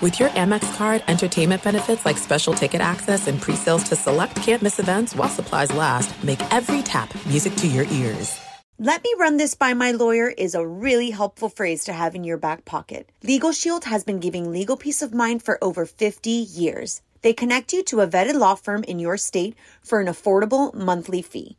With your Amex card, entertainment benefits like special ticket access and pre-sales to select campus events while supplies last, make every tap music to your ears. Let me run this by my lawyer is a really helpful phrase to have in your back pocket. Legal Shield has been giving legal peace of mind for over 50 years. They connect you to a vetted law firm in your state for an affordable monthly fee.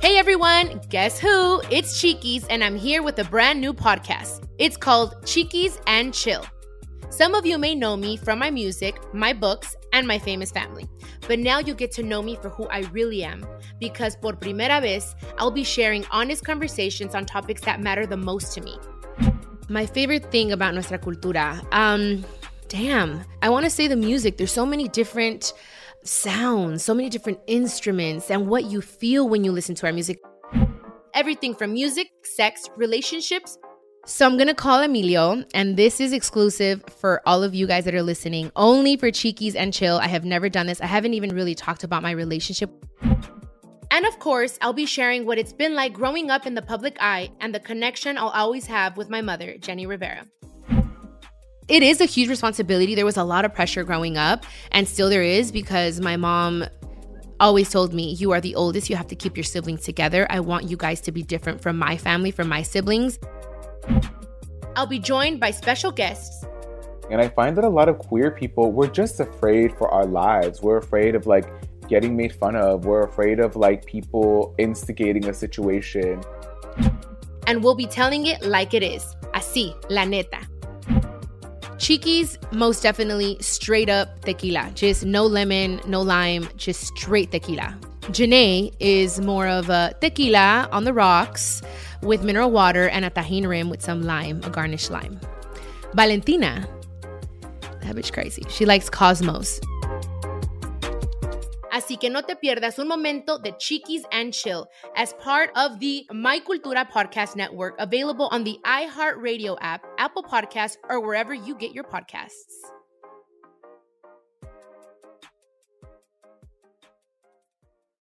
Hey everyone, guess who? It's Chiquis, and I'm here with a brand new podcast. It's called Chiquis and Chill. Some of you may know me from my music, my books, and my famous family. But now you get to know me for who I really am because por primera vez, I'll be sharing honest conversations on topics that matter the most to me. My favorite thing about nuestra cultura, um, damn, I want to say the music. There's so many different sounds, so many different instruments, and what you feel when you listen to our music. Everything from music, sex, relationships. So I'm gonna call Emilio, and this is exclusive for all of you guys that are listening, only for Chiquis and Chill. I have never done this. I haven't even really talked about my relationship. And of course, I'll be sharing what it's been like growing up in the public eye and the connection I'll always have with my mother, Jenni Rivera it is a huge responsibility. There was a lot of pressure growing up, and still there is because my mom always told me, You are the oldest, you have to keep your siblings together. I want you guys to be different from my family, from my siblings. I'll be joined by special guests. And I find that a lot of queer people, we're just afraid for our lives. We're afraid of like getting made fun of. We're afraid of like people instigating a situation. And we'll be telling it like it is. Así, la neta. Chiquis, most definitely straight up tequila. Just no lemon, no lime, just straight tequila. Janae is more of a tequila on the rocks with mineral water and a Tajín rim with some lime, a garnished lime. Valentina, that bitch crazy. She likes Cosmos. Así que no te pierdas un momento de Chiquis and Chill as part of the My Cultura Podcast Network, available on the iHeartRadio app, Apple Podcasts, or wherever you get your podcasts.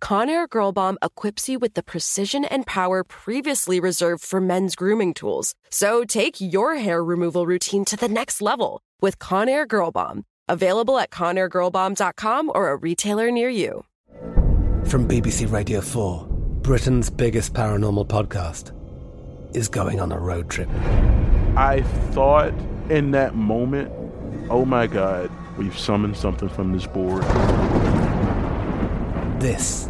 Conair Girl Bomb equips you with the precision and power previously reserved for men's grooming tools. So take your hair removal routine to the next level with Conair Girl Bomb. Available at ConairGirlBomb.com or a retailer near you. From BBC Radio 4, Britain's biggest paranormal podcast is going on a road trip. I thought in that moment, oh my God, we've summoned something from this board. This